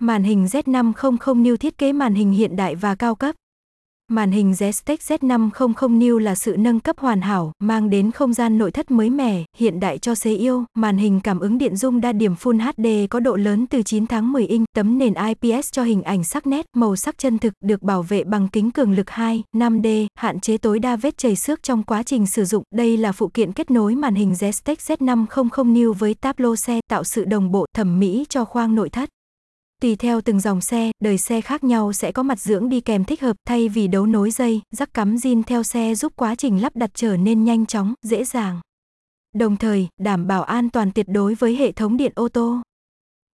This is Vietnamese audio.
Màn hình Z500 New thiết kế màn hình hiện đại và cao cấp. Màn hình Ztech Z500 New là sự nâng cấp hoàn hảo, mang đến không gian nội thất mới mẻ, hiện đại cho xế yêu. Màn hình cảm ứng điện dung đa điểm Full HD có độ lớn từ 9 tháng 10 inch, tấm nền IPS cho hình ảnh sắc nét, màu sắc chân thực, được bảo vệ bằng kính cường lực 2, 5D, hạn chế tối đa vết chảy xước trong quá trình sử dụng. Đây là phụ kiện kết nối màn hình Ztech Z500 New với tablo xe, tạo sự đồng bộ, thẩm mỹ cho khoang nội thất. Tùy theo từng dòng xe, đời xe khác nhau sẽ có mặt dưỡng đi kèm thích hợp thay vì đấu nối dây, rắc cắm zin theo xe giúp quá trình lắp đặt trở nên nhanh chóng, dễ dàng. Đồng thời, đảm bảo an toàn tuyệt đối với hệ thống điện ô tô.